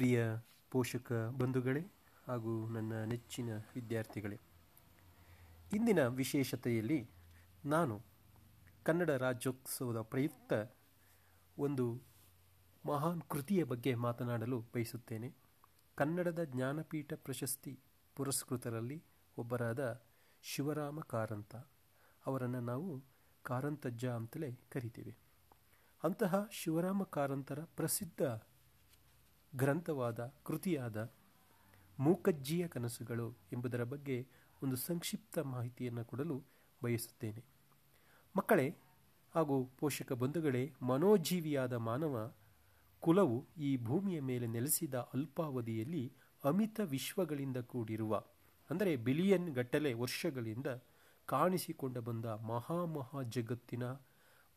ಪ್ರಿಯ ಪೋಷಕ ಬಂಧುಗಳೇ ಹಾಗೂ ನನ್ನ ನೆಚ್ಚಿನ ವಿದ್ಯಾರ್ಥಿಗಳೇ, ಇಂದಿನ ವಿಶೇಷತೆಯಲ್ಲಿ ನಾನು ಕನ್ನಡ ರಾಜ್ಯೋತ್ಸವದ ಪ್ರಯುಕ್ತ ಒಂದು ಮಹಾನ್ ಕೃತಿಯ ಬಗ್ಗೆ ಮಾತನಾಡಲು ಬಯಸುತ್ತೇನೆ. ಕನ್ನಡದ ಜ್ಞಾನಪೀಠ ಪ್ರಶಸ್ತಿ ಪುರಸ್ಕೃತರಲ್ಲಿ ಒಬ್ಬರಾದ ಶಿವರಾಮ ಕಾರಂತ ಅವರನ್ನು ನಾವು ಕಾರಂತಜ್ಜ ಅಂತಲೇ ಕರಿತೀವಿ. ಅಂತಹ ಶಿವರಾಮ ಕಾರಂತರ ಪ್ರಸಿದ್ಧ ಗ್ರಂಥವಾದ, ಕೃತಿಯಾದ ಮೂಕಜ್ಜಿಯ ಕನಸುಗಳು ಎಂಬುದರ ಬಗ್ಗೆ ಒಂದು ಸಂಕ್ಷಿಪ್ತ ಮಾಹಿತಿಯನ್ನು ಕೊಡಲು ಬಯಸುತ್ತೇನೆ. ಮಕ್ಕಳೇ ಹಾಗೂ ಪೋಷಕ ಬಂಧುಗಳೇ, ಮನೋಜೀವಿಯಾದ ಮಾನವ ಕುಲವು ಈ ಭೂಮಿಯ ಮೇಲೆ ನೆಲೆಸಿದ ಅಲ್ಪಾವಧಿಯಲ್ಲಿ ಅಮಿತ ವಿಶ್ವಗಳಿಂದ ಕೂಡಿರುವ, ಅಂದರೆ ಬಿಲಿಯನ್ ಗಟ್ಟಲೆ ವರ್ಷಗಳಿಂದ ಕಾಣಿಸಿಕೊಂಡ ಬಂದ ಮಹಾಮಹಾ ಜಗತ್ತಿನ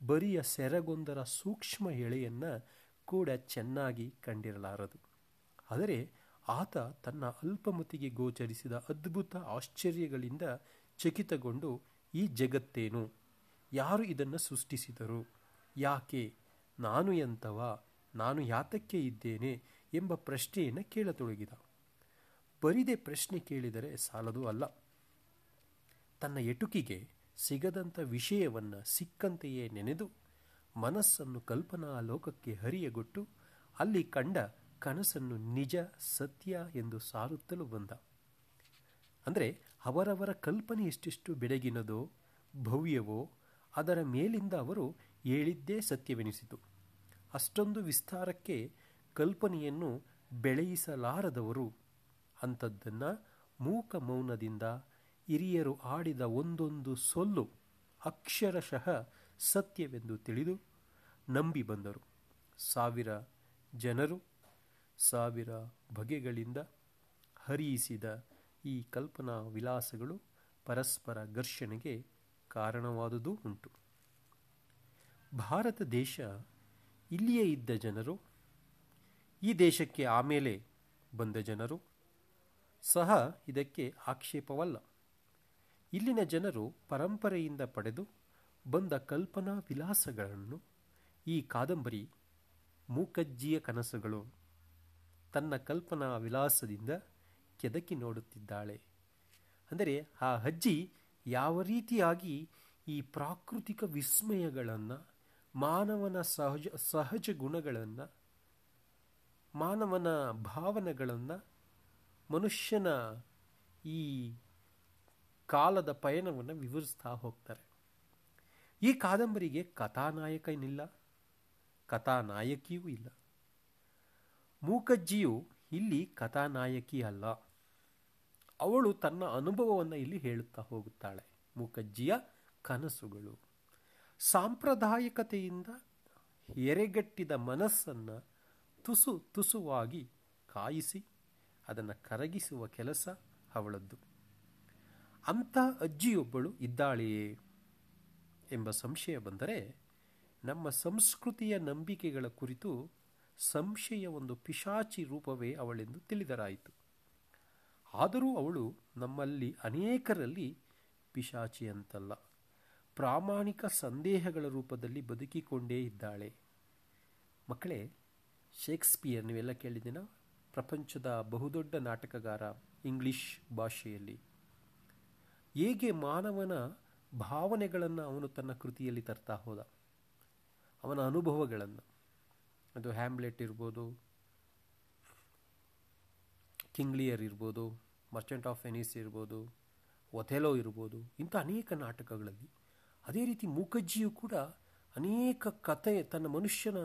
ಬರಿಯ ಸೆರಗೊಂದರ ಸೂಕ್ಷ್ಮ ಎಳೆಯನ್ನು ಕೂಡ ಚೆನ್ನಾಗಿ ಕಂಡಿರಲಾರದು. ಆದರೆ ಆತ ತನ್ನ ಅಲ್ಪಮತಿಗೆ ಗೋಚರಿಸಿದ ಅದ್ಭುತ ಆಶ್ಚರ್ಯಗಳಿಂದ ಚಕಿತಗೊಂಡು, ಈ ಜಗತ್ತೇನು? ಯಾರು ಇದನ್ನು ಸೃಷ್ಟಿಸಿದರು? ಯಾಕೆ? ನಾನು ಎಂಥವ ನಾನು ಯಾತಕ್ಕೆ ಇದ್ದೇನೆ? ಎಂಬ ಪ್ರಶ್ನೆಯನ್ನು ಕೇಳತೊಡಗಿದ. ಬರಿದೆ ಪ್ರಶ್ನೆ ಕೇಳಿದರೆ ಸಾಲದು ಅಲ್ಲ. ತನ್ನ ಎಟುಕಿಗೆ ಸಿಗದಂಥ ವಿಷಯವನ್ನು ಸಿಕ್ಕಂತೆಯೇ ನೆನೆದು ಮನಸ್ಸನ್ನು ಕಲ್ಪನಾ ಲೋಕಕ್ಕೆ ಹರಿಯಗೊಟ್ಟು ಅಲ್ಲಿ ಕಂಡ ಕನಸನ್ನು ನಿಜ, ಸತ್ಯ ಎಂದು ಸಾರುತ್ತಲೂ ಬಂದ. ಅಂದರೆ ಅವರವರ ಕಲ್ಪನೆ ಎಷ್ಟೆಷ್ಟು ಬೆಡಗಿನದೋ, ಭವ್ಯವೋ, ಅದರ ಮೇಲಿಂದ ಅವರು ಹೇಳಿದ್ದೇ ಸತ್ಯವೆನಿಸಿತು. ಅಷ್ಟೊಂದು ವಿಸ್ತಾರಕ್ಕೆ ಕಲ್ಪನೆಯನ್ನು ಬೆಳೆಯಿಸಲಾರದವರು ಅಂಥದ್ದನ್ನು ಮೂಕ ಮೌನದಿಂದ ಹಿರಿಯರು ಆಡಿದ ಒಂದೊಂದು ಸೊಲ್ಲು ಅಕ್ಷರಶಃ ಸತ್ಯವೆಂದು ತಿಳಿದು ನಂಬಿ ಬಂದರು. ಸಾವಿರ ಜನರು ಸಾವಿರ ಬಗೆಗಳಿಂದ ಹರಿಯಿಸಿದ ಈ ಕಲ್ಪನಾ ವಿಲಾಸಗಳು ಪರಸ್ಪರ ಘರ್ಷಣೆಗೆ ಕಾರಣವಾದುದೂ ಉಂಟು. ಭಾರತ ದೇಶ ಇಲ್ಲಿಯೇ ಇದ್ದ ಜನರು, ಈ ದೇಶಕ್ಕೆ ಆಮೇಲೆ ಬಂದ ಜನರು, ಸಹ ಇದಕ್ಕೆ ಆಕ್ಷೇಪವಲ್ಲ. ಇಲ್ಲಿನ ಜನರು ಪರಂಪರೆಯಿಂದ ಪಡೆದು ಬಂದ ಕಲ್ಪನಾ ವಿಲಾಸಗಳನ್ನು ಈ ಕಾದಂಬರಿ ಮೂಕಜ್ಜಿಯ ಕನಸುಗಳು ತನ್ನ ಕಲ್ಪನಾ ವಿಲಾಸದಿಂದ ಕೆದಕಿ ನೋಡುತ್ತಿದ್ದಾಳೆ. ಅಂದರೆ ಆ ಅಜ್ಜಿ ಯಾವ ರೀತಿಯಾಗಿ ಈ ಪ್ರಾಕೃತಿಕ ವಿಸ್ಮಯಗಳನ್ನು, ಮಾನವನ ಸಹಜ ಸಹಜ ಗುಣಗಳನ್ನು, ಮಾನವನ ಭಾವನೆಗಳನ್ನು ಮನುಷ್ಯನ ಈ ಕಾಲದ ಪಯಣವನ್ನು ವಿವರಿಸ್ತಾ ಹೋಗ್ತಾರೆ. ಈ ಕಾದಂಬರಿಗೆ ಕಥಾನಾಯಕ ಏನಿಲ್ಲ, ಕಥಾನಾಯಕಿಯೂ ಇಲ್ಲ. ಮೂಕಜ್ಜಿಯು ಇಲ್ಲಿ ಕಥಾನಾಯಕಿ ಅಲ್ಲ. ಅವಳು ತನ್ನ ಅನುಭವವನ್ನು ಇಲ್ಲಿ ಹೇಳುತ್ತಾ ಹೋಗುತ್ತಾಳೆ. ಮೂಕಜ್ಜಿಯ ಕನಸುಗಳು. ಸಾಂಪ್ರದಾಯಿಕತೆಯಿಂದ ಎರೆಗಟ್ಟಿದ ಮನಸ್ಸನ್ನು ತುಸು ತುಸುವಾಗಿ ಕಾಯಿಸಿ, ಅದನ್ನು ಕರಗಿಸುವ ಕೆಲಸ ಅವಳದ್ದು. ಅಂಥ ಅಜ್ಜಿಯೊಬ್ಬಳು ಇದ್ದಾಳೆಯೇ? ಎಂಬ ಸಂಶಯ ಬಂದರೆ ನಮ್ಮ ಸಂಸ್ಕೃತಿಯ ನಂಬಿಕೆಗಳ ಕುರಿತು ಸಂಶಯ ಒಂದು ಪಿಶಾಚಿ ರೂಪವೇ ಅವಳೆಂದು ತಿಳಿದರಾಯಿತು. ಆದರೂ ಅವಳು ನಮ್ಮಲ್ಲಿ ಅನೇಕರಲ್ಲಿ ಪಿಶಾಚಿ ಅಂತಲ್ಲ ಪ್ರಾಮಾಣಿಕ ಸಂದೇಹಗಳ ರೂಪದಲ್ಲಿ ಬದುಕಿಕೊಂಡೇ ಇದ್ದಾಳೆ. ಮಕ್ಕಳೇ, ಶೇಕ್ಸ್ಪಿಯರ್ ನೀವೆಲ್ಲ ಕೇಳಿದ್ದೀನ ಪ್ರಪಂಚದ ಬಹುದೊಡ್ಡ ನಾಟಕಗಾರ ಇಂಗ್ಲಿಷ್ ಭಾಷೆಯಲ್ಲಿ. ಹೇಗೆ ಮಾನವನ ಭಾವನೆಗಳನ್ನು ಅವನು ತನ್ನ ಕೃತಿಯಲ್ಲಿ ತರ್ತಾ ಹೋದ. ಅವನ ಅನುಭವಗಳನ್ನು. ಅದು ಹ್ಯಾಮ್ಲೆಟ್ ಇರ್ಬೋದು, ಕಿಂಗ್ಲಿಯರ್ ಇರ್ಬೋದು, ಮರ್ಚೆಂಟ್ ಆಫ್ ವೆನಿಸ್ ಇರ್ಬೋದು, ಒಥೆಲೋ ಇರ್ಬೋದು, ಇಂಥ ಅನೇಕ ನಾಟಕಗಳಲ್ಲಿ ಅದೇ ರೀತಿ ಮೂಕಜ್ಜಿಯು ಕೂಡ ಅನೇಕ ಕತೆ ತನ್ನ ಮನುಷ್ಯನ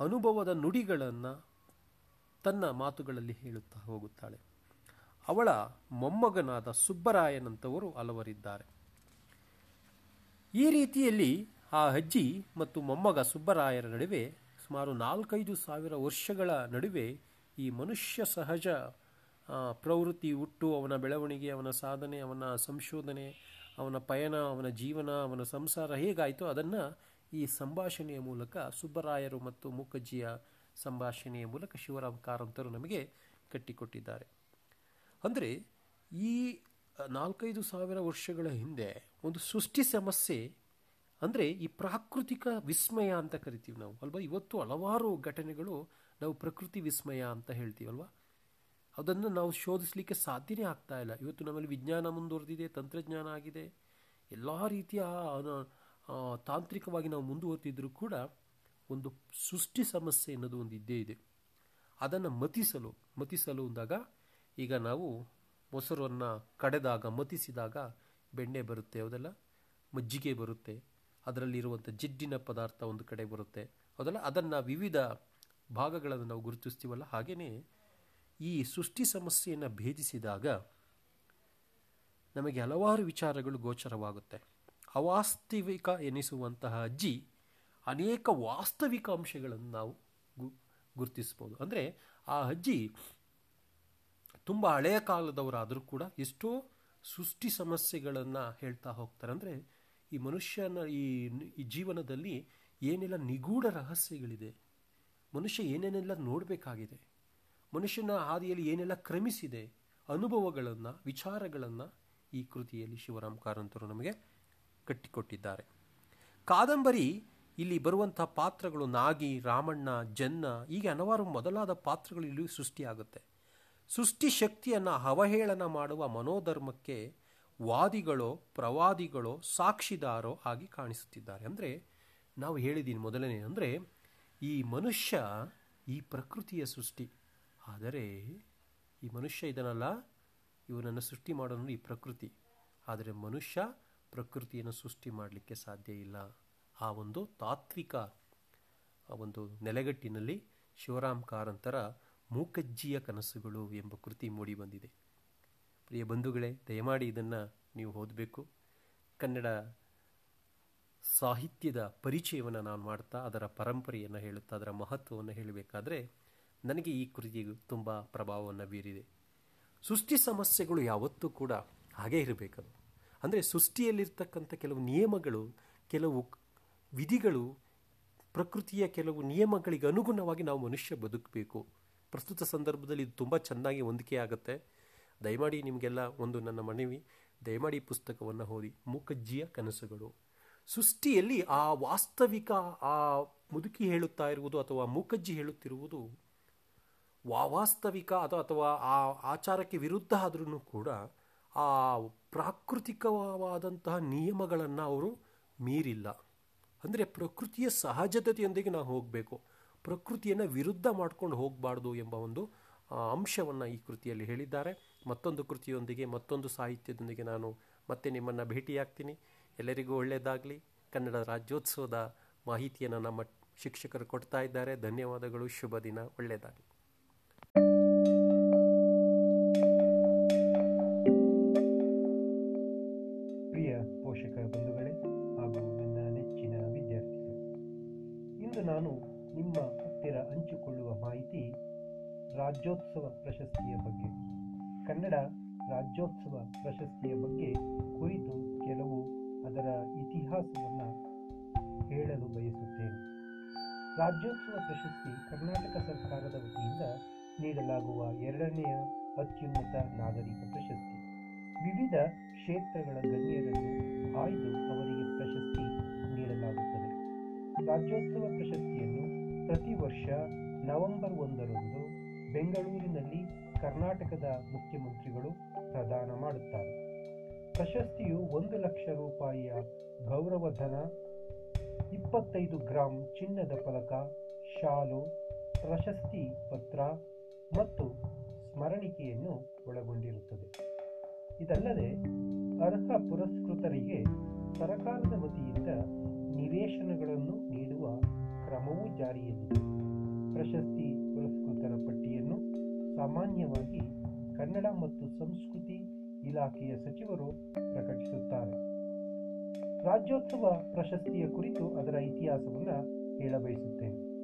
ಅನುಭವದ ನುಡಿಗಳನ್ನು ತನ್ನ ಮಾತುಗಳಲ್ಲಿ ಹೇಳುತ್ತಾ ಹೋಗುತ್ತಾಳೆ. ಅವಳ ಮೊಮ್ಮಗನಾದ ಸುಬ್ಬರಾಯನಂತವರು ಹಲವರಿದ್ದಾರೆ ಈ ರೀತಿಯಲ್ಲಿ ಆ ಅಜ್ಜಿ ಮತ್ತು ಮೊಮ್ಮಗ ಸುಬ್ಬರಾಯರ ನಡುವೆ ಸುಮಾರು ನಾಲ್ಕೈದು ಸಾವಿರ ವರ್ಷಗಳ ನಡುವೆ ಈ ಮನುಷ್ಯ ಸಹಜ ಪ್ರವೃತ್ತಿ ಹುಟ್ಟು, ಅವನ ಬೆಳವಣಿಗೆ, ಅವನ ಸಾಧನೆ, ಅವನ ಸಂಶೋಧನೆ, ಅವನ ಪಯಣ, ಅವನ ಜೀವನ, ಅವನ ಸಂಸಾರ ಹೇಗಾಯಿತು ಅದನ್ನು ಈ ಸಂಭಾಷಣೆಯ ಮೂಲಕ ಸುಬ್ಬರಾಯರು ಮತ್ತು ಮೂಕಜ್ಜಿಯ ಸಂಭಾಷಣೆಯ ಮೂಲಕ ಶಿವರಾಮ್ ಕಾರಂತರು ನಮಗೆ ಕಟ್ಟಿಕೊಟ್ಟಿದ್ದಾರೆ. ಅಂದರೆ ಈ ನಾಲ್ಕೈದು ಸಾವಿರ ವರ್ಷಗಳ ಹಿಂದೆ ಒಂದು ಸೃಷ್ಟಿ ಸಮಸ್ಯೆ, ಅಂದರೆ ಈ ಪ್ರಾಕೃತಿಕ ವಿಸ್ಮಯ ಅಂತ ಕರಿತೀವಿ ನಾವು, ಅಲ್ವಾ? ಇವತ್ತು ಹಲವಾರು ಘಟನೆಗಳು ನಾವು ಪ್ರಕೃತಿ ವಿಸ್ಮಯ ಅಂತ ಹೇಳ್ತೀವಲ್ವಾ ಅದನ್ನು ನಾವು ಶೋಧಿಸಲಿಕ್ಕೆ ಸಾಧ್ಯನೇ ಆಗ್ತಾ ಇಲ್ಲ. ಇವತ್ತು ನಮ್ಮಲ್ಲಿ ವಿಜ್ಞಾನ ಮುಂದುವರೆದಿದೆ, ತಂತ್ರಜ್ಞಾನ ಆಗಿದೆ. ಎಲ್ಲ ರೀತಿಯ ತಾಂತ್ರಿಕವಾಗಿ ನಾವು ಮುಂದುವರೆದಿದ್ದರೂ ಕೂಡ ಒಂದು ಸೃಷ್ಟಿ ಸಮಸ್ಯೆ ಅನ್ನೋದು ಒಂದು ಇದ್ದೇ ಇದೆ. ಅದನ್ನು ಮತಿಸಲು ಮತಿಸಲು ಅಂದಾಗ ಈಗ ನಾವು ಮೊಸರನ್ನು ಕಡೆದಾಗ ಮತಿಸಿದಾಗ ಬೆಣ್ಣೆ ಬರುತ್ತೆ ಹೌದಲ್ಲ? ಮಜ್ಜಿಗೆ ಬರುತ್ತೆ. ಅದರಲ್ಲಿರುವಂಥ ಜಿಡ್ಡಿನ ಪದಾರ್ಥ ಒಂದು ಕಡೆ ಬರುತ್ತೆ. ಹೌದಲ್ಲ? ಅದನ್ನು ವಿವಿಧ ಭಾಗಗಳನ್ನು ನಾವು ಗುರುತಿಸ್ತೀವಲ್ಲ? ಹಾಗೆಯೇ ಈ ಸೃಷ್ಟಿ ಸಮಸ್ಯೆಯನ್ನು ಭೇದಿಸಿದಾಗ ನಮಗೆ ಹಲವಾರು ವಿಚಾರಗಳು ಗೋಚರವಾಗುತ್ತೆ. ಅವಾಸ್ತವಿಕ ಎನಿಸುವಂತಹ ಅಜ್ಜಿ ಅನೇಕ ವಾಸ್ತವಿಕ ಅಂಶಗಳನ್ನು ನಾವು ಗುರುತಿಸ್ಬೋದು. ಅಂದರೆ ಆ ಅಜ್ಜಿ ತುಂಬ ಹಳೆಯ ಕಾಲದವರಾದರೂ ಕೂಡ ಎಷ್ಟೋ ಸೃಷ್ಟಿ ಸಮಸ್ಯೆಗಳನ್ನು ಹೇಳ್ತಾ ಹೋಗ್ತಾರೆ. ಅಂದರೆ ಈ ಮನುಷ್ಯನ ಈ ಜೀವನದಲ್ಲಿ ಏನೆಲ್ಲ ನಿಗೂಢ ರಹಸ್ಯಗಳಿದೆ, ಮನುಷ್ಯ ಏನೇನೆಲ್ಲ ನೋಡಬೇಕಾಗಿದೆ, ಮನುಷ್ಯನ ಹಾದಿಯಲ್ಲಿ ಏನೆಲ್ಲ ಕ್ರಮಿಸಿದೆ, ಅನುಭವಗಳನ್ನು, ವಿಚಾರಗಳನ್ನು ಈ ಕೃತಿಯಲ್ಲಿ ಶಿವರಾಮ್ ಕಾರಂತರು ನಮಗೆ ಕಟ್ಟಿಕೊಟ್ಟಿದ್ದಾರೆ. ಕಾದಂಬರಿ ಇಲ್ಲಿ ಬರುವಂಥ ಪಾತ್ರಗಳು ನಾಗಿ, ರಾಮಣ್ಣ, ಜನ್ನ, ಹೀಗೆ ಹಲವಾರು ಮೊದಲಾದ ಪಾತ್ರಗಳು ಇಲ್ಲಿ ಸೃಷ್ಟಿಯಾಗುತ್ತೆ. ಸೃಷ್ಟಿ ಶಕ್ತಿಯನ್ನು ಅವಹೇಳನ ಮಾಡುವ ಮನೋಧರ್ಮಕ್ಕೆ ವಾದಿಗಳೋ, ಪ್ರವಾದಿಗಳೋ, ಸಾಕ್ಷಿದಾರೋ ಆಗಿ ಕಾಣಿಸುತ್ತಿದ್ದಾರೆ. ಅಂದರೆ ನಾವು ಹೇಳಿದ್ದೀನಿ ಮೊದಲನೇ, ಅಂದರೆ ಈ ಮನುಷ್ಯ ಈ ಪ್ರಕೃತಿಯ ಸೃಷ್ಟಿ. ಆದರೆ ಈ ಮನುಷ್ಯ ಇದನ್ನಲ್ಲ ಇವನನ್ನು ಸೃಷ್ಟಿ ಮಾಡೋನು ಈ ಪ್ರಕೃತಿ. ಆದರೆ ಮನುಷ್ಯ ಪ್ರಕೃತಿಯನ್ನು ಸೃಷ್ಟಿ ಮಾಡಲಿಕ್ಕೆ ಸಾಧ್ಯ ಇಲ್ಲ. ಆ ಒಂದು ತಾತ್ವಿಕ, ಆ ಒಂದು ನೆಲೆಗಟ್ಟಿನಲ್ಲಿ ಶಿವರಾಮ್ ಕಾರಂತರ ಮೂಕಜ್ಜಿಯ ಕನಸುಗಳು ಎಂಬ ಕೃತಿ ಮೂಡಿ ಬಂದಿದೆ. ಪ್ರಿಯ ಬಂಧುಗಳೇ, ದಯಮಾಡಿ ಇದನ್ನು ನೀವು ಓದಬೇಕು. ಕನ್ನಡ ಸಾಹಿತ್ಯದ ಪರಿಚಯವನ್ನು ನಾನು ಮಾಡ್ತಾ, ಅದರ ಪರಂಪರೆಯನ್ನು ಹೇಳುತ್ತಾ, ಅದರ ಮಹತ್ವವನ್ನು ಹೇಳಬೇಕಾದ್ರೆ ನನಗೆ ಈ ಕೃತಿ ತುಂಬ ಪ್ರಭಾವವನ್ನು ಬೀರಿದೆ. ಸೃಷ್ಟಿ ಸಮಸ್ಯೆಗಳು ಯಾವತ್ತೂ ಕೂಡ ಹಾಗೇ ಇರಬೇಕದು. ಅಂದರೆ ಸೃಷ್ಟಿಯಲ್ಲಿರ್ತಕ್ಕಂಥ ಕೆಲವು ನಿಯಮಗಳು, ಕೆಲವು ವಿಧಿಗಳು, ಪ್ರಕೃತಿಯ ಕೆಲವು ನಿಯಮಗಳಿಗೆ ಅನುಗುಣವಾಗಿ ನಾವು ಮನುಷ್ಯ ಬದುಕಬೇಕು. ಪ್ರಸ್ತುತ ಸಂದರ್ಭದಲ್ಲಿ ಇದು ತುಂಬ ಚೆನ್ನಾಗಿ ಹೊಂದಿಕೆ ಆಗುತ್ತೆ. ದಯಮಾಡಿ ನಿಮಗೆಲ್ಲ ಒಂದು ನನ್ನ ಮನವಿ. ದಯಮಾಡಿ ಪುಸ್ತಕವನ್ನು ಓದಿ. ಮೂಕಜ್ಜಿಯ ಕನಸುಗಳು. ಸೃಷ್ಟಿಯಲ್ಲಿ ಆ ವಾಸ್ತವಿಕ ಆ ಮುದುಕಿ ಹೇಳುತ್ತಾ ಇರುವುದು ಅಥವಾ ಮೂಕಜ್ಜಿ ಹೇಳುತ್ತಿರುವುದು ವಾಸ್ತವಿಕ ಅಥವಾ ಅಥವಾ ಆ ಆಚಾರಕ್ಕೆ ವಿರುದ್ಧ ಆದ್ರೂ ಕೂಡ ಆ ಪ್ರಾಕೃತಿಕವಾದಂತಹ ನಿಯಮಗಳನ್ನು ಅವರು ಮೀರಿಲ್ಲ. ಅಂದರೆ ಪ್ರಕೃತಿಯ ಸಹಜತೆಯೊಂದಿಗೆ ನಾವು ಹೋಗಬೇಕು. ಪ್ರಕೃತಿಯನ್ನು ವಿರುದ್ಧ ಮಾಡ್ಕೊಂಡು ಹೋಗಬಾರ್ದು ಎಂಬ ಒಂದು ಅಂಶವನ್ನು ಈ ಕೃತಿಯಲ್ಲಿ ಹೇಳಿದ್ದಾರೆ. ಮತ್ತೊಂದು ಕೃತಿಯೊಂದಿಗೆ ಮತ್ತೊಂದು ಸಾಹಿತ್ಯದೊಂದಿಗೆ ನಾನು ಮತ್ತೆ ನಿಮ್ಮನ್ನು ಭೇಟಿಯಾಗ್ತೀನಿ. ಎಲ್ಲರಿಗೂ ಒಳ್ಳೆಯದಾಗಲಿ. ಕನ್ನಡ ರಾಜ್ಯೋತ್ಸವದ ಮಾಹಿತಿಯನ್ನು ನಮ್ಮ ಶಿಕ್ಷಕರು ಕೊಡ್ತಾ ಇದ್ದಾರೆ. ಧನ್ಯವಾದಗಳು. ಶುಭ ದಿನ. ಒಳ್ಳೆಯದಾಗಲಿ. ಪ್ರಿಯ ಪೋಷಕ ಬಂಧುಗಳೇ ಹಾಗೂ ನನ್ನ ನೆಚ್ಚಿನ ವಿದ್ಯಾರ್ಥಿಗಳು, ಇಂದು ನಾನು ನಿಮ್ಮ ಹತ್ತಿರ ಹಂಚಿಕೊಳ್ಳುವ ಮಾಹಿತಿ ರಾಜ್ಯೋತ್ಸವ ಪ್ರಶಸ್ತಿಯ ಬಗ್ಗೆ. ಕನ್ನಡ ರಾಜ್ಯೋತ್ಸವ ಪ್ರಶಸ್ತಿಯ ಬಗ್ಗೆ ಕುರಿತು ಕೆಲವು ಅದರ ಇತಿಹಾಸವನ್ನು ಹೇಳಲು ಬಯಸುತ್ತೇನೆ. ರಾಜ್ಯೋತ್ಸವ ಪ್ರಶಸ್ತಿ ಕರ್ನಾಟಕ ಸರ್ಕಾರದ ವತಿಯಿಂದ ನೀಡಲಾಗುವ ಎರಡನೆಯ ಅತ್ಯುನ್ನತ ನಾಗರಿಕ ಪ್ರಶಸ್ತಿ. ವಿವಿಧ ಕ್ಷೇತ್ರಗಳ ಗಣ್ಯರನ್ನು ಆಯ್ದು ಅವರಿಗೆ ಪ್ರಶಸ್ತಿ ನೀಡಲಾಗುತ್ತದೆ. ರಾಜ್ಯೋತ್ಸವ ಪ್ರಶಸ್ತಿಯನ್ನು ಪ್ರತಿ ವರ್ಷ ನವೆಂಬರ್ ಒಂದರಂದು ಬೆಂಗಳೂರಿನಲ್ಲಿ ಕರ್ನಾಟಕದ ಮುಖ್ಯಮಂತ್ರಿಗಳು ಪ್ರದಾನ ಮಾಡುತ್ತಾರೆ. ಪ್ರಶಸ್ತಿಯು ಒಂದು ಲಕ್ಷ ರೂಪಾಯಿಯ ಗೌರವಧನ, ಇಪ್ಪತ್ತೈದು ಗ್ರಾಂ ಚಿನ್ನದ ಫಲಕ, ಶಾಲು, ಪ್ರಶಸ್ತಿ ಪತ್ರ ಮತ್ತು ಸ್ಮರಣಿಕೆಯನ್ನು ಒಳಗೊಂಡಿರುತ್ತದೆ. ಇದಲ್ಲದೆ ಅರ್ಹ ಪುರಸ್ಕೃತರಿಗೆ ಸರಕಾರದ ವತಿಯಿಂದ ನಿವೇಶನಗಳನ್ನು ನೀಡುವ ಕ್ರಮವೂ ಜಾರಿಯಲ್ಲಿದೆ ಪ್ರಶಸ್ತಿ ಪುರಸ್ಕೃತರ ಪಟ್ಟಿಯನ್ನು ಸಾಮಾನ್ಯವಾಗಿ ಕನ್ನಡ ಮತ್ತು ಸಂಸ್ಕೃತಿ ಇಲಾಖೆಯ ಸಚಿವರು ಪ್ರಕಟಿಸುತ್ತಾರೆ. ರಾಜ್ಯೋತ್ಸವ ಪ್ರಶಸ್ತಿಯ ಕುರಿತು ಅದರ ಇತಿಹಾಸವನ್ನು ಹೇಳಬಯಸುತ್ತೇನೆ.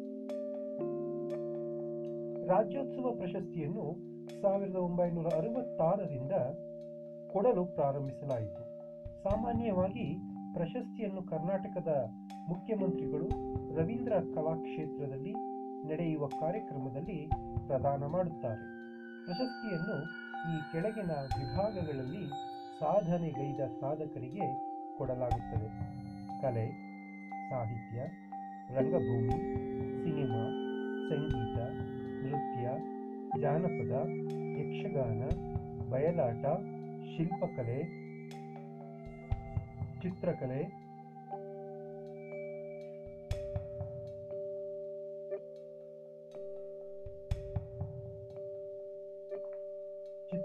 ರಾಜ್ಯೋತ್ಸವ ಪ್ರಶಸ್ತಿಯನ್ನು ಸಾವಿರದ ಒಂಬೈನೂರ ಅರವತ್ತಾರರಿಂದ ಕೊಡಲು ಪ್ರಾರಂಭಿಸಲಾಯಿತು. ಸಾಮಾನ್ಯವಾಗಿ ಪ್ರಶಸ್ತಿಯನ್ನು ಕರ್ನಾಟಕದ ಮುಖ್ಯಮಂತ್ರಿಗಳು ರವೀಂದ್ರ ಕಲಾಕ್ಷೇತ್ರದಲ್ಲಿ ನಡೆಯುವ ಕಾರ್ಯಕ್ರಮದಲ್ಲಿ ಪ್ರದಾನ ಮಾಡುತ್ತಾರೆ. ಪ್ರಶಸ್ತಿಯನ್ನು ಈ ಕೆಳಗಿನ ವಿಭಾಗಗಳಲ್ಲಿ ಸಾಧನೆಗೈದ ಸಾಧಕರಿಗೆ ಕೊಡಲಾಗುತ್ತದೆ. ಕಲೆ, ಸಾಹಿತ್ಯ, ರಂಗಭೂಮಿ, ಸಿನಿಮಾ, ಸಂಗೀತ, ನೃತ್ಯ, ಜಾನಪದ, ಯಕ್ಷಗಾನ, ಬಯಲಾಟ, ಶಿಲ್ಪಕಲೆ, ಚಿತ್ರಕಲೆ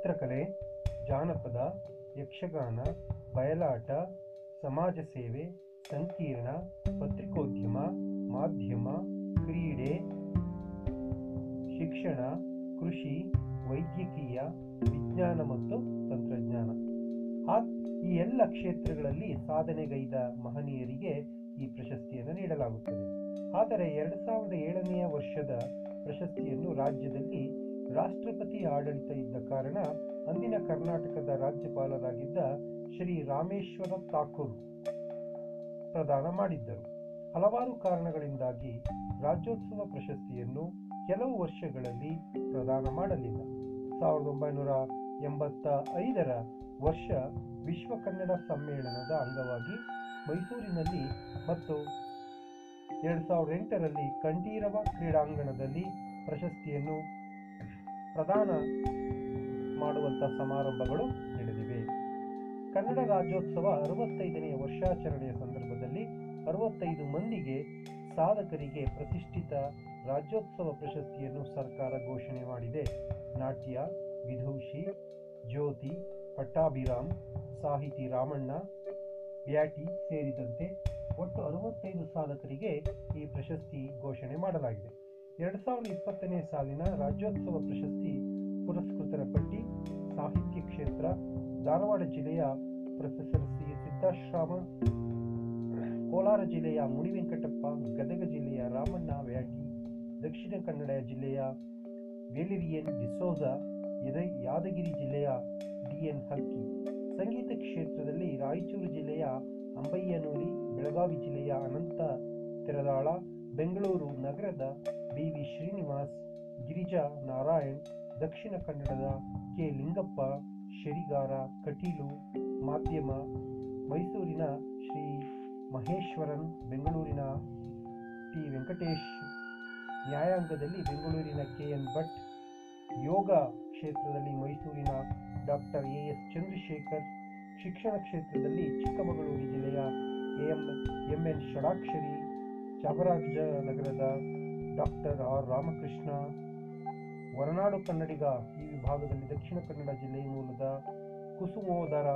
ಚಿತ್ರಕಲೆ, ಜಾನಪದ, ಯಕ್ಷಗಾನ, ಬಯಲಾಟ, ಸಮಾಜ ಸೇವೆ, ಸಂಕೀರ್ಣ, ಪತ್ರಿಕೋದ್ಯಮ, ಮಾಧ್ಯಮ, ಕ್ರೀಡೆ, ಶಿಕ್ಷಣ, ಕೃಷಿ, ವೈದ್ಯಕೀಯ, ವಿಜ್ಞಾನ ಮತ್ತು ತಂತ್ರಜ್ಞಾನ. ಈ ಎಲ್ಲ ಕ್ಷೇತ್ರಗಳಲ್ಲಿ ಸಾಧನೆಗೈದ ಮಹನೀಯರಿಗೆ ಈ ಪ್ರಶಸ್ತಿಯನ್ನು ನೀಡಲಾಗುತ್ತದೆ. ಆದರೆ ಎರಡು ಸಾವಿರದ ಏಳನೆಯ ವರ್ಷದ ಪ್ರಶಸ್ತಿಯನ್ನು ರಾಜ್ಯದಲ್ಲಿ ರಾಷ್ಟ್ರಪತಿ ಆಡಳಿತ ಇದ್ದ ಕಾರಣ ಅಂದಿನ ಕರ್ನಾಟಕದ ರಾಜ್ಯಪಾಲರಾಗಿದ್ದ ಶ್ರೀ ರಾಮೇಶ್ವರ ಠಾಕೂರ್ ಪ್ರದಾನ ಮಾಡಿದ್ದರು. ಹಲವಾರು ಕಾರಣಗಳಿಂದಾಗಿ ರಾಜ್ಯೋತ್ಸವ ಪ್ರಶಸ್ತಿಯನ್ನು ಕೆಲವು ವರ್ಷಗಳಲ್ಲಿ ಪ್ರದಾನ ಮಾಡಲಿಲ್ಲ. ಸಾವಿರದ ಒಂಬೈನೂರ ಎಂಬತ್ತ ಐದರ ವರ್ಷ ವಿಶ್ವ ಕನ್ನಡ ಸಮ್ಮೇಳನದ ಅಂಗವಾಗಿ ಮೈಸೂರಿನಲ್ಲಿ ಮತ್ತು ಎರಡು ಸಾವಿರದ ಎಂಟರಲ್ಲಿ ಕಂಠೀರವ ಕ್ರೀಡಾಂಗಣದಲ್ಲಿ ಪ್ರಶಸ್ತಿಯನ್ನು ಪ್ರದಾನ ಮಾಡುವಂಥ ಸಮಾರಂಭಗಳು ನಡೆದಿವೆ. ಕನ್ನಡ ರಾಜ್ಯೋತ್ಸವ ಅರವತ್ತೈದನೆಯ ವರ್ಷಾಚರಣೆಯ ಸಂದರ್ಭದಲ್ಲಿ ಅರವತ್ತೈದು ಮಂದಿಗೆ ಸಾಧಕರಿಗೆ ಪ್ರತಿಷ್ಠಿತ ರಾಜ್ಯೋತ್ಸವ ಪ್ರಶಸ್ತಿಯನ್ನು ಸರ್ಕಾರ ಘೋಷಣೆ ಮಾಡಿದೆ. ನಾಟ್ಯ ವಿದೂಷಿ ಜ್ಯೋತಿ, ಪಟ್ಟಾಭಿರಾಮ್, ಸಾಹಿತಿ ರಾಮಣ್ಣ, ಬ್ಯಾಟಿ ಸೇರಿದಂತೆ ಒಟ್ಟು ಅರವತ್ತೈದು ಸಾಧಕರಿಗೆ ಈ ಪ್ರಶಸ್ತಿ ಘೋಷಣೆ ಮಾಡಲಾಗಿದೆ. ಎರಡು ಸಾವಿರದ ಇಪ್ಪತ್ತನೇ ಸಾಲಿನ ರಾಜ್ಯೋತ್ಸವ ಪ್ರಶಸ್ತಿ ಪುರಸ್ಕೃತರ ಪಟ್ಟಿ, ಸಾಹಿತ್ಯ ಕ್ಷೇತ್ರ, ಧಾರವಾಡ ಜಿಲ್ಲೆಯ ಪ್ರೊಫೆಸರ್ ಸಿ. ಸಿದ್ದಾಶ್ರಾಮ ಕೋಲಾರ ಜಿಲ್ಲೆಯ ಮುನಿವೆಂಕಟಪ್ಪ ಗದಗ ಜಿಲ್ಲೆಯ ರಾಮಣ್ಣ ವ್ಯಾಟಿ, ದಕ್ಷಿಣ ಕನ್ನಡ ಜಿಲ್ಲೆಯ ವೇಲಿರಿಯನ್ ಡಿಸೋಜ ಯದ- ಯಾದಗಿರಿ ಜಿಲ್ಲೆಯ ಡಿಎನ್ ಹಕ್ಕಿ ಸಂಗೀತ ಕ್ಷೇತ್ರದಲ್ಲಿ ರಾಯಚೂರು ಜಿಲ್ಲೆಯ ಅಂಬಯ್ಯನೂರಿ, ಬೆಳಗಾವಿ ಜಿಲ್ಲೆಯ ಅನಂತ ಬೆಂಗಳೂರು ನಗರದ ಬಿ ವಿ ಶ್ರೀನಿವಾಸ್, ಗಿರಿಜಾ ನಾರಾಯಣ್, ದಕ್ಷಿಣ ಕನ್ನಡದ ಕೆ ಲಿಂಗಪ್ಪ, ಶರಿಗಾರ ಕಟೀಲು, ಮಾಧ್ಯಮ, ಮೈಸೂರಿನ ಶ್ರೀ ಮಹೇಶ್ವರನ್, ಬೆಂಗಳೂರಿನ ಟಿ ವೆಂಕಟೇಶ್, ನ್ಯಾಯಾಂಗದಲ್ಲಿ ಬೆಂಗಳೂರಿನ ಕೆ ಎನ್ ಭಟ್, ಯೋಗ ಕ್ಷೇತ್ರದಲ್ಲಿ ಮೈಸೂರಿನ ಡಾಕ್ಟರ್ ಎ ಎಸ್ ಚಂದ್ರಶೇಖರ್, ಶಿಕ್ಷಣ ಕ್ಷೇತ್ರದಲ್ಲಿ ಚಿಕ್ಕಮಗಳೂರು ಜಿಲ್ಲೆಯ ಎಂ ಎಂ ಎನ್ ಷಡಾಕ್ಷರಿ ಚಾಮರಾಜನಗರದ ಡಾಕ್ಟರ್ ಆರ್ ರಾಮಕೃಷ್ಣ, ಹೊರನಾಡು ಕನ್ನಡಿಗ ಈ ವಿಭಾಗದಲ್ಲಿ ದಕ್ಷಿಣ ಕನ್ನಡ ಜಿಲ್ಲೆಯ ಮೂಲದ ಕುಸುಮೋದರ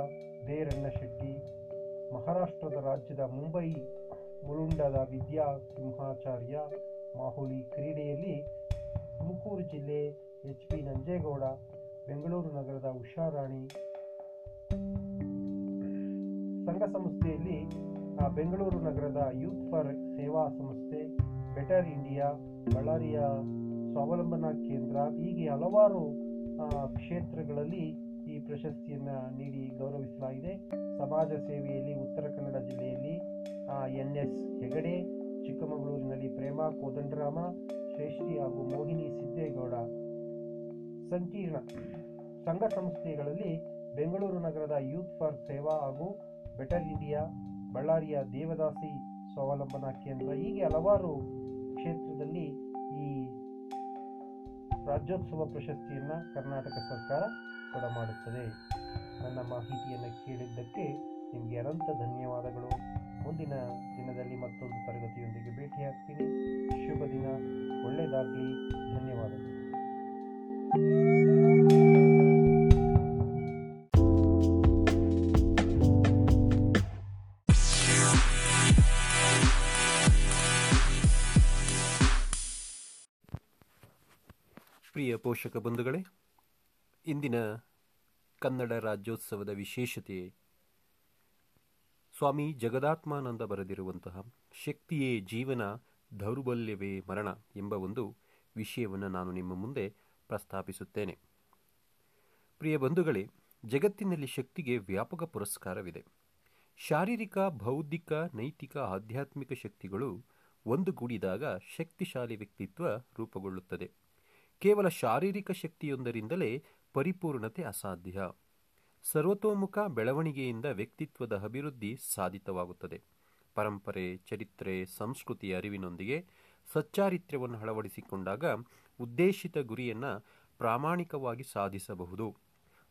ದೇರಣ್ಣ ಶೆಟ್ಟಿ, ಮಹಾರಾಷ್ಟ್ರದ ರಾಜ್ಯದ ಮುಂಬೈ ಮುಲುಂಡದ ವಿದ್ಯಾ ಸಿಂಹಾಚಾರ್ಯ ಮಾಹುಲಿ ಕ್ರೀಡೆಯಲ್ಲಿ ತುಮಕೂರು ಜಿಲ್ಲೆ ಎಚ್ ಪಿ ನಂಜೇಗೌಡ, ಬೆಂಗಳೂರು ನಗರದ ಉಷಾರಾಣಿ ಸಂಘ ಸಂಸ್ಥೆಯಲ್ಲಿ ಬೆಂಗಳೂರು ನಗರದ ಯೂತ್ ಫಾರ್ ಸೇವಾ ಸಂಸ್ಥೆ ಬೆಟರ್ ಇಂಡಿಯಾ ಬಳ್ಳಾರಿಯ ಸ್ವಾವಲಂಬನಾ ಕೇಂದ್ರ, ಹೀಗೆ ಹಲವಾರು ಕ್ಷೇತ್ರಗಳಲ್ಲಿ ಈ ಪ್ರಶಸ್ತಿಯನ್ನು ನೀಡಿ ಗೌರವಿಸಲಾಗಿದೆ. ಸಮಾಜ ಸೇವೆಯಲ್ಲಿ ಉತ್ತರ ಕನ್ನಡ ಜಿಲ್ಲೆಯಲ್ಲಿ ಎನ್ ಎಸ್ ಹೆಗಡೆ, ಚಿಕ್ಕಮಗಳೂರಿನಲ್ಲಿ ಪ್ರೇಮ ಕೋದಂಡರಾಮ, ಶ್ರೇಷ್ಠಿ ಹಾಗೂ ಮೋಹಿನಿ ಸಿದ್ದೇಗೌಡ. ಸಂಕೀರ್ಣ ಸಂಘ ಸಂಸ್ಥೆಗಳಲ್ಲಿ ಬೆಂಗಳೂರು ನಗರದ ಯೂತ್ ಫಾರ್ ಸೇವಾ ಹಾಗೂ ಬೆಟರ್ ಇಂಡಿಯಾ ಬಳ್ಳಾರಿಯ ದೇವದಾಸಿ ಸ್ವಾವಲಂಬನಾ ಕೇಂದ್ರ ಹೀಗೆ ಹಲವಾರು ಕ್ಷೇತ್ರದಲ್ಲಿ ಈ ರಾಜ್ಯೋತ್ಸವ ಪ್ರಶಸ್ತಿಯನ್ನು ಕರ್ನಾಟಕ ಸರ್ಕಾರ ಕೊಡಮಾಡುತ್ತದೆ ನನ್ನ ಮಾಹಿತಿಯನ್ನು ಕೇಳಿದ್ದಕ್ಕೆ ನಿಮಗೆ ಅನಂತ ಧನ್ಯವಾದಗಳು. ಮುಂದಿನ ದಿನದಲ್ಲಿ ಮತ್ತೊಂದು ತರಗತಿಯೊಂದಿಗೆ ಭೇಟಿಯಾಗ್ತೀನಿ. ಶುಭ ದಿನ ಒಳ್ಳೆಯದಾಗಲಿ ಧನ್ಯವಾದಗಳು. ಪೋಷಕ ಬಂಧುಗಳೇ, ಇಂದಿನ ಕನ್ನಡ ರಾಜ್ಯೋತ್ಸವದ ವಿಶೇಷತೆ. ಸ್ವಾಮಿ ಜಗದಾತ್ಮಾನಂದ ಬರೆದಿರುವಂತಹ ಶಕ್ತಿಯೇ ಜೀವನ, ದೌರ್ಬಲ್ಯವೇ ಮರಣ ಎಂಬ ಒಂದು ವಿಷಯವನ್ನು ನಾನು ನಿಮ್ಮ ಮುಂದೆ ಪ್ರಸ್ತಾಪಿಸುತ್ತೇನೆ. ಪ್ರಿಯ ಬಂಧುಗಳೇ, ಜಗತ್ತಿನಲ್ಲಿ ಶಕ್ತಿಗೆ ವ್ಯಾಪಕ ಪುರಸ್ಕಾರವಿದೆ. ಶಾರೀರಿಕ, ಬೌದ್ಧಿಕ, ನೈತಿಕ, ಆಧ್ಯಾತ್ಮಿಕ ಶಕ್ತಿಗಳು ಒಂದುಗೂಡಿದಾಗ ಶಕ್ತಿಶಾಲಿ ವ್ಯಕ್ತಿತ್ವ ರೂಪುಗೊಳ್ಳುತ್ತದೆ. ಕೇವಲ ಶಾರೀರಿಕ ಶಕ್ತಿಯೊಂದರಿಂದಲೇ ಪರಿಪೂರ್ಣತೆ ಅಸಾಧ್ಯ. ಸರ್ವತೋಮುಖ ಬೆಳವಣಿಗೆಯಿಂದ ವ್ಯಕ್ತಿತ್ವದ ಅಭಿವೃದ್ಧಿ ಸಾಧಿತವಾಗುತ್ತದೆ. ಪರಂಪರೆ, ಚರಿತ್ರೆ, ಸಂಸ್ಕೃತಿಯ ಅರಿವಿನೊಂದಿಗೆ ಸಚ್ಚಾರಿತ್ರ್ಯವನ್ನು ಅಳವಡಿಸಿಕೊಂಡಾಗ ಉದ್ದೇಶಿತ ಗುರಿಯನ್ನು ಪ್ರಾಮಾಣಿಕವಾಗಿ ಸಾಧಿಸಬಹುದು.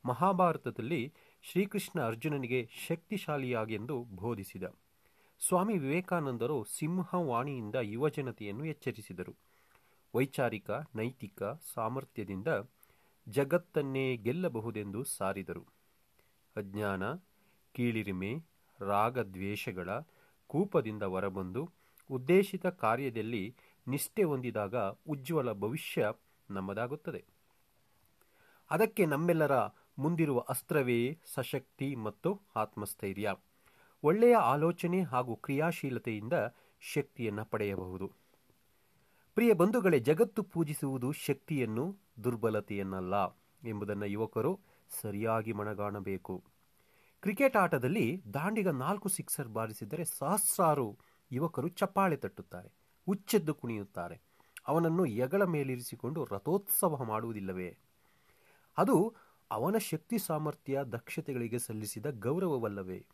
ಮಹಾಭಾರತದಲ್ಲಿ ಶ್ರೀಕೃಷ್ಣ ಅರ್ಜುನನಿಗೆ ಶಕ್ತಿಶಾಲಿಯಾಗೆಂದು ಬೋಧಿಸಿದ. ಸ್ವಾಮಿ ವಿವೇಕಾನಂದರು ಸಿಂಹವಾಣಿಯಿಂದ ಯುವಜನತೆಯನ್ನು ಎಚ್ಚರಿಸಿದರು. ವೈಚಾರಿಕ, ನೈತಿಕ ಸಾಮರ್ಥ್ಯದಿಂದ ಜಗತ್ತನ್ನೇ ಗೆಲ್ಲಬಹುದೆಂದು ಸಾರಿದರು. ಅಜ್ಞಾನ, ಕೀಳಿರಿಮೆ, ರಾಗದ್ವೇಷಗಳ ಕೂಪದಿಂದ ಹೊರಬಂದು ಉದ್ದೇಶಿತ ಕಾರ್ಯದಲ್ಲಿ ನಿಷ್ಠೆ ಹೊಂದಿದಾಗ ಉಜ್ವಲ ಭವಿಷ್ಯ ನಮ್ಮದಾಗುತ್ತದೆ. ಅದಕ್ಕೆ ನಮ್ಮೆಲ್ಲರ ಮುಂದಿರುವ ಅಸ್ತ್ರವೇ ಸಶಕ್ತಿ ಮತ್ತು ಆತ್ಮಸ್ಥೈರ್ಯ. ಒಳ್ಳೆಯ ಆಲೋಚನೆ ಹಾಗೂ ಕ್ರಿಯಾಶೀಲತೆಯಿಂದ ಶಕ್ತಿಯನ್ನು ಪಡೆಯಬಹುದು. ಪ್ರಿಯ ಬಂಧುಗಳೇ, ಜಗತ್ತು ಪೂಜಿಸುವುದು ಶಕ್ತಿಯನ್ನು, ದುರ್ಬಲತೆಯನ್ನಲ್ಲ ಎಂಬುದನ್ನು ಯುವಕರು ಸರಿಯಾಗಿ ಮನಗಾಣಬೇಕು. ಕ್ರಿಕೆಟ್ ಆಟದಲ್ಲಿ ದಾಂಡಿಗ ನಾಲ್ಕು ಸಿಕ್ಸರ್ ಬಾರಿಸಿದರೆ ಸಹಸ್ರಾರು ಯುವಕರು ಚಪ್ಪಾಳೆ ತಟ್ಟುತ್ತಾರೆ ಉಚ್ಚೆದ್ದು ಕುಣಿಯುತ್ತಾರೆ. ಅವನನ್ನು ಎಗಳ ಮೇಲಿರಿಸಿಕೊಂಡು ರಥೋತ್ಸವ ಮಾಡುವುದಿಲ್ಲವೇ? ಅದು ಅವನ ಶಕ್ತಿ ಸಾಮರ್ಥ್ಯ, ದಕ್ಷತೆಗಳಿಗೆ ಸಲ್ಲಿಸಿದ ಗೌರವವಲ್ಲವೇ?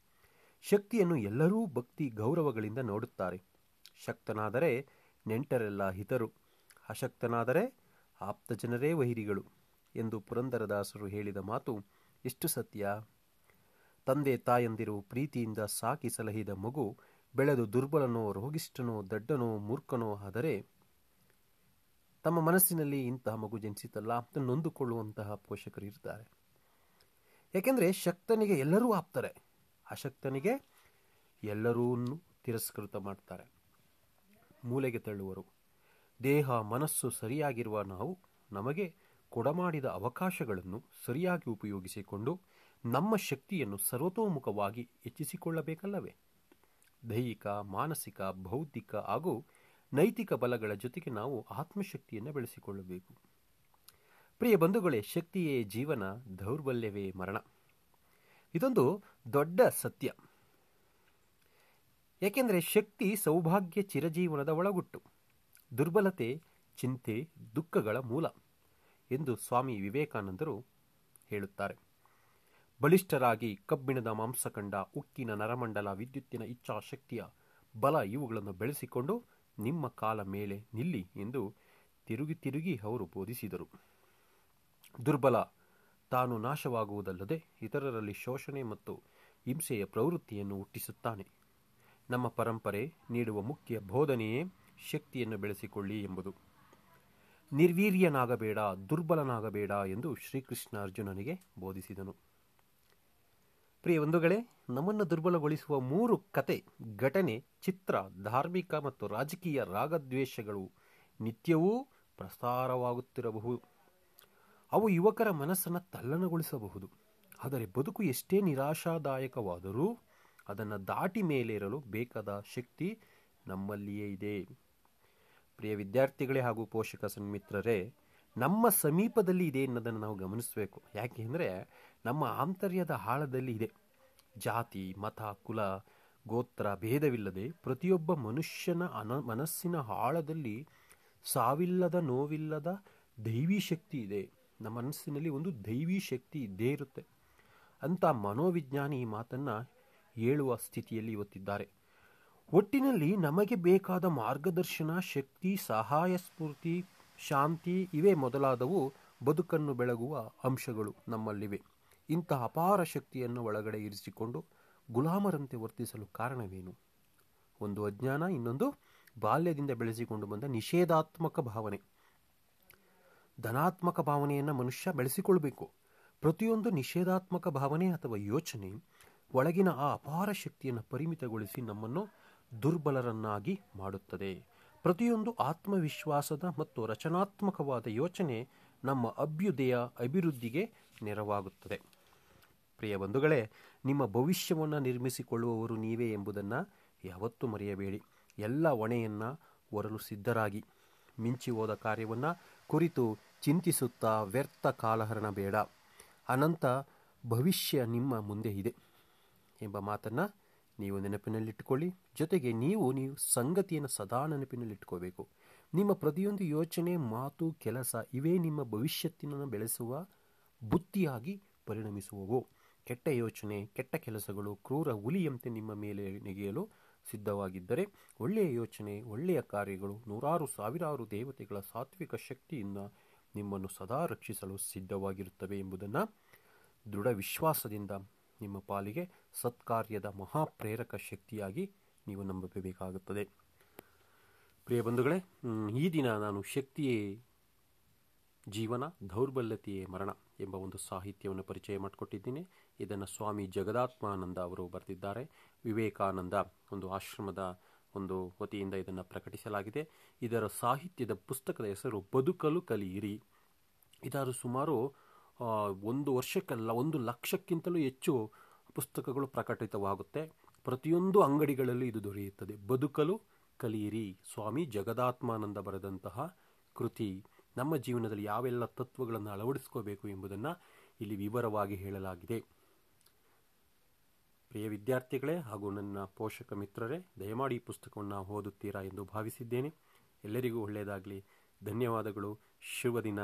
ಶಕ್ತಿಯನ್ನು ಎಲ್ಲರೂ ಭಕ್ತಿ ಗೌರವಗಳಿಂದ ನೋಡುತ್ತಾರೆ. ಶಕ್ತನಾದರೆ ನೆಂಟರೆಲ್ಲ ಹಿತರು. ಅಶಕ್ತನಾದರೆ ಆಪ್ತ ಜನರೇ ವೈರಿಗಳು ಎಂದು ಪುರಂದರದಾಸರು ಹೇಳಿದ ಮಾತು ಎಷ್ಟು ಸತ್ಯ? ತಂದೆ ತಾಯಂದಿರು ಪ್ರೀತಿಯಿಂದ ಸಾಕಿ ಸಲಹಿದ ಮಗು ಬೆಳೆದು ದುರ್ಬಲನೋ ರೋಗಿಷ್ಠನೋ ದಡ್ಡನೋ ಮೂರ್ಖನೋ ಆದರೆ ತಮ್ಮ ಮನಸ್ಸಿನಲ್ಲಿ ಇಂತಹ ಮಗು ಜನಿಸಿತಲ್ಲ ಅಂತ ನೊಂದುಕೊಳ್ಳುವಂತಹ ಪೋಷಕರು ಇರ್ತಾರೆ. ಯಾಕೆಂದರೆ ಶಕ್ತನಿಗೆ ಎಲ್ಲರೂ ಆಪ್ತಾರೆ. ಅಶಕ್ತನಿಗೆ ಎಲ್ಲರೂ ತಿರಸ್ಕೃತ ಮಾಡ್ತಾರೆ. ಮೂಲೆಗೆ ತಳ್ಳುವರು. ದೇಹ, ಮನಸ್ಸು ಸರಿಯಾಗಿರುವ ನಾವು ನಮಗೆ ಕೊಡಮಾಡಿದ ಅವಕಾಶಗಳನ್ನು ಸರಿಯಾಗಿ ಉಪಯೋಗಿಸಿಕೊಂಡು ನಮ್ಮ ಶಕ್ತಿಯನ್ನು ಸರ್ವತೋಮುಖವಾಗಿ ಹೆಚ್ಚಿಸಿಕೊಳ್ಳಬೇಕಲ್ಲವೇ? ದೈಹಿಕ, ಮಾನಸಿಕ, ಬೌದ್ಧಿಕ ಹಾಗೂ ನೈತಿಕ ಬಲಗಳ ಜೊತೆಗೆ ನಾವು ಆತ್ಮಶಕ್ತಿಯನ್ನು ಬೆಳೆಸಿಕೊಳ್ಳಬೇಕು. ಪ್ರಿಯ ಬಂಧುಗಳೇ, ಶಕ್ತಿಯೇ ಜೀವನ, ದೌರ್ಬಲ್ಯವೇ ಮರಣ. ಇದೊಂದು ದೊಡ್ಡ ಸತ್ಯ. ಏಕೆಂದರೆ ಶಕ್ತಿ ಸೌಭಾಗ್ಯ ಚಿರಜೀವನದ ಒಳಗುಟ್ಟು, ದುರ್ಬಲತೆ, ಚಿಂತೆ, ದುಃಖಗಳ ಮೂಲ ಎಂದು ಸ್ವಾಮಿ ವಿವೇಕಾನಂದರು ಹೇಳುತ್ತಾರೆ. ಬಲಿಷ್ಠರಾಗಿ ಕಬ್ಬಿಣದ ಮಾಂಸಖಂಡ ಉಕ್ಕಿನ ನರಮಂಡಲ ವಿದ್ಯುತ್ತಿನ ಇಚ್ಛಾಶಕ್ತಿಯ ಬಲ ಇವುಗಳನ್ನು ಬೆಳೆಸಿಕೊಂಡು ನಿಮ್ಮ ಕಾಲ ಮೇಲೆ ನಿಲ್ಲಿ ಎಂದು ತಿರುಗಿ ತಿರುಗಿ ಅವರು ಬೋಧಿಸಿದರು. ದುರ್ಬಲ, ತಾನು ನಾಶವಾಗುವುದಲ್ಲದೆ ಇತರರಲ್ಲಿ ಶೋಷಣೆ ಮತ್ತು ಹಿಂಸೆಯ ಪ್ರವೃತ್ತಿಯನ್ನು ಹುಟ್ಟಿಸುತ್ತಾನೆ. ನಮ್ಮ ಪರಂಪರೆ ನೀಡುವ ಮುಖ್ಯ ಬೋಧನೆಯೇ ಶಕ್ತಿಯನ್ನು ಬೆಳೆಸಿಕೊಳ್ಳಿ ಎಂಬುದು. ನಿರ್ವೀರ್ಯನಾಗಬೇಡ, ದುರ್ಬಲನಾಗಬೇಡ ಎಂದು ಶ್ರೀಕೃಷ್ಣ ಅರ್ಜುನನಿಗೆ ಬೋಧಿಸಿದನು. ಪ್ರಿಯ ಬಂಧುಗಳೇ, ನಮ್ಮನ್ನು ದುರ್ಬಲಗೊಳಿಸುವ ಮೂರು ಕತೆ, ಘಟನೆ, ಚಿತ್ರ, ಧಾರ್ಮಿಕ ಮತ್ತು ರಾಜಕೀಯ ರಾಗದ್ವೇಷಗಳು ನಿತ್ಯವೂ ಪ್ರಸಾರವಾಗುತ್ತಿರಬಹುದು. ಅವು ಯುವಕರ ಮನಸ್ಸನ್ನು ತಲ್ಲಣಗೊಳಿಸಬಹುದು. ಆದರೆ ಬದುಕು ಎಷ್ಟೇ ನಿರಾಶಾದಾಯಕವಾದರೂ ಅದನ್ನು ದಾಟಿ ಮೇಲೇರಲು ಬೇಕಾದ ಶಕ್ತಿ ನಮ್ಮಲ್ಲಿಯೇ ಇದೆ. ಪ್ರಿಯ ವಿದ್ಯಾರ್ಥಿಗಳೇ ಹಾಗೂ ಪೋಷಕ ಸನ್ಮಿತ್ರರೇ, ನಮ್ಮ ಸಮೀಪದಲ್ಲಿ ಇದೆ ಅನ್ನೋದನ್ನು ನಾವು ಗಮನಿಸಬೇಕು. ಯಾಕೆಂದರೆ ನಮ್ಮ ಆಂತರ್ಯದ ಆಳದಲ್ಲಿ ಇದೆ. ಜಾತಿ, ಮತ, ಕುಲ, ಗೋತ್ರ ಭೇದವಿಲ್ಲದೆ ಪ್ರತಿಯೊಬ್ಬ ಮನುಷ್ಯನ ಅನ ಮನಸ್ಸಿನ ಆಳದಲ್ಲಿ ಸಾವಿಲ್ಲದ ನೋವಿಲ್ಲದ ದೈವಿ ಶಕ್ತಿ ಇದೆ. ನಮ್ಮ ಮನಸ್ಸಿನಲ್ಲಿ ಒಂದು ದೈವಿ ಶಕ್ತಿ ಇದ್ದೇ ಇರುತ್ತೆ. ಅಂತ ಮನೋವಿಜ್ಞಾನಿ ಈ ಮಾತನ್ನು ಹೇಳುವ ಸ್ಥಿತಿಯಲ್ಲಿ ಇವತ್ತಿದ್ದಾರೆ. ಒಟ್ಟಿನಲ್ಲಿ ನಮಗೆ ಬೇಕಾದ ಮಾರ್ಗದರ್ಶನ, ಶಕ್ತಿ, ಸಹಾಯ, ಸ್ಫೂರ್ತಿ, ಶಾಂತಿ ಇವೇ ಮೊದಲಾದವು ಬದುಕನ್ನು ಬೆಳಗುವ ಅಂಶಗಳು ನಮ್ಮಲ್ಲಿವೆ. ಇಂತಹ ಅಪಾರ ಶಕ್ತಿಯನ್ನು ಒಳಗಡೆ ಇರಿಸಿಕೊಂಡು ಗುಲಾಮರಂತೆ ವರ್ತಿಸಲು ಕಾರಣವೇನು? ಒಂದು ಅಜ್ಞಾನ, ಇನ್ನೊಂದು ಬಾಲ್ಯದಿಂದ ಬೆಳೆಸಿಕೊಂಡು ಬಂದ ನಿಷೇಧಾತ್ಮಕ ಭಾವನೆ. ಧನಾತ್ಮಕ ಭಾವನೆಯನ್ನು ಮನುಷ್ಯ ಬೆಳೆಸಿಕೊಳ್ಬೇಕು. ಪ್ರತಿಯೊಂದು ನಿಷೇಧಾತ್ಮಕ ಭಾವನೆ ಅಥವಾ ಯೋಚನೆ ಒಳಗಿನ ಆ ಅಪಾರ ಶಕ್ತಿಯನ್ನು ಪರಿಮಿತಗೊಳಿಸಿ ನಮ್ಮನ್ನು ದುರ್ಬಲರನ್ನಾಗಿ ಮಾಡುತ್ತದೆ. ಪ್ರತಿಯೊಂದು ಆತ್ಮವಿಶ್ವಾಸದ ಮತ್ತು ರಚನಾತ್ಮಕವಾದ ಯೋಚನೆ ನಮ್ಮ ಅಭ್ಯುದಯ, ಅಭಿವೃದ್ಧಿಗೆ ನೆರವಾಗುತ್ತದೆ. ಪ್ರಿಯ ಬಂಧುಗಳೇ, ನಿಮ್ಮ ಭವಿಷ್ಯವನ್ನು ನಿರ್ಮಿಸಿಕೊಳ್ಳುವವರು ನೀವೇ ಎಂಬುದನ್ನು ಯಾವತ್ತೂ ಮರೆಯಬೇಡಿ. ಎಲ್ಲ ಹೊಣೆಯನ್ನು ಹೊರಲು ಸಿದ್ಧರಾಗಿ. ಮಿಂಚಿ ಹೋದ ಕಾರ್ಯವನ್ನು ಕುರಿತು ಚಿಂತಿಸುತ್ತಾ ವ್ಯರ್ಥ ಕಾಲಹರಣ ಬೇಡ. ಅನಂತ ಭವಿಷ್ಯ ನಿಮ್ಮ ಮುಂದೆ ಇದೆ. ಎಂಬ ಮಾತನ್ನು ನೀವು ನೆನಪಿನಲ್ಲಿಟ್ಟುಕೊಳ್ಳಿ. ಜೊತೆಗೆ ನೀವು ನೀವು ಸಂಗತಿಯನ್ನು ಸದಾ ನೆನಪಿನಲ್ಲಿಟ್ಕೋಬೇಕು ನಿಮ್ಮ ಪ್ರತಿಯೊಂದು ಯೋಚನೆ, ಮಾತು, ಕೆಲಸ ಇವೇ ನಿಮ್ಮ ಭವಿಷ್ಯತ್ತಿನನ್ನು ಬೆಳೆಸುವ ಬುತ್ತಿಯಾಗಿ ಪರಿಣಮಿಸುವವು. ಕೆಟ್ಟ ಯೋಚನೆ, ಕೆಟ್ಟ ಕೆಲಸಗಳು, ಕ್ರೂರ ಹುಲಿಯಂತೆ ನಿಮ್ಮ ಮೇಲೆ ನೆಗೆಯಲು ಸಿದ್ಧವಾಗಿದ್ದರೆ ಒಳ್ಳೆಯ ಯೋಚನೆ, ಒಳ್ಳೆಯ ಕಾರ್ಯಗಳು ನೂರಾರು, ಸಾವಿರಾರು ದೇವತೆಗಳ ಸಾತ್ವಿಕ ಶಕ್ತಿಯಿಂದ ನಿಮ್ಮನ್ನು ಸದಾ ರಕ್ಷಿಸಲು ಸಿದ್ಧವಾಗಿರುತ್ತವೆ ಎಂಬುದನ್ನು ದೃಢ ವಿಶ್ವಾಸದಿಂದ ನಿಮ್ಮ ಪಾಲಿಗೆ ಸತ್ಕಾರ್ಯದ ಮಹಾಪ್ರೇರಕ ಶಕ್ತಿಯಾಗಿ ನೀವು ನಂಬಬೇಕಾಗುತ್ತದೆ. ಪ್ರಿಯ ಬಂಧುಗಳೇ ಈ ದಿನ ನಾನು ಶಕ್ತಿಯೇ ಜೀವನ, ದೌರ್ಬಲ್ಯತೆಯೇ ಮರಣ ಎಂಬ ಒಂದು ಸಾಹಿತ್ಯವನ್ನು ಪರಿಚಯ ಮಾಡಿಕೊಟ್ಟಿದ್ದೀನಿ. ಇದನ್ನು ಸ್ವಾಮಿ ಜಗದಾತ್ಮಾನಂದ ಅವರು ಬರೆದಿದ್ದಾರೆ. ವಿವೇಕಾನಂದ ಒಂದು ಆಶ್ರಮದ ಒಂದು ವತಿಯಿಂದ ಇದನ್ನು ಪ್ರಕಟಿಸಲಾಗಿದೆ. ಇದರ ಸಾಹಿತ್ಯದ ಪುಸ್ತಕದ ಹೆಸರು ಬದುಕಲು ಕಲಿಯಿರಿ. ಇದಾದ ಸುಮಾರು ಒಂದು ವರ್ಷಕ್ಕಲ್ಲ, ಒಂದು ಲಕ್ಷಕ್ಕಿಂತಲೂ ಹೆಚ್ಚು ಪುಸ್ತಕಗಳು ಪ್ರಕಟಿತವಾಗುತ್ತೆ. ಪ್ರತಿಯೊಂದು ಅಂಗಡಿಗಳಲ್ಲೂ ಇದು ದೊರೆಯುತ್ತದೆ. ಬದುಕಲು ಕಲಿಯಿರಿ. ಸ್ವಾಮಿ ಜಗದಾತ್ಮಾನಂದ ಬರೆದಂತಹ ಕೃತಿ ನಮ್ಮ ಜೀವನದಲ್ಲಿ ಯಾವೆಲ್ಲ ತತ್ವಗಳನ್ನು ಅಳವಡಿಸ್ಕೋಬೇಕು ಎಂಬುದನ್ನು ಇಲ್ಲಿ ವಿವರವಾಗಿ ಹೇಳಲಾಗಿದೆ. ಪ್ರಿಯ ವಿದ್ಯಾರ್ಥಿಗಳೇ ಹಾಗೂ ನನ್ನ ಪೋಷಕ ಮಿತ್ರರೇ, ದಯಮಾಡಿ ಈ ಪುಸ್ತಕವನ್ನು ಓದುತ್ತೀರಾ ಎಂದು ಭಾವಿಸಿದ್ದೇನೆ. ಎಲ್ಲರಿಗೂ ಒಳ್ಳೆಯದಾಗಲಿ. ಧನ್ಯವಾದಗಳು. ಶುಭ ದಿನ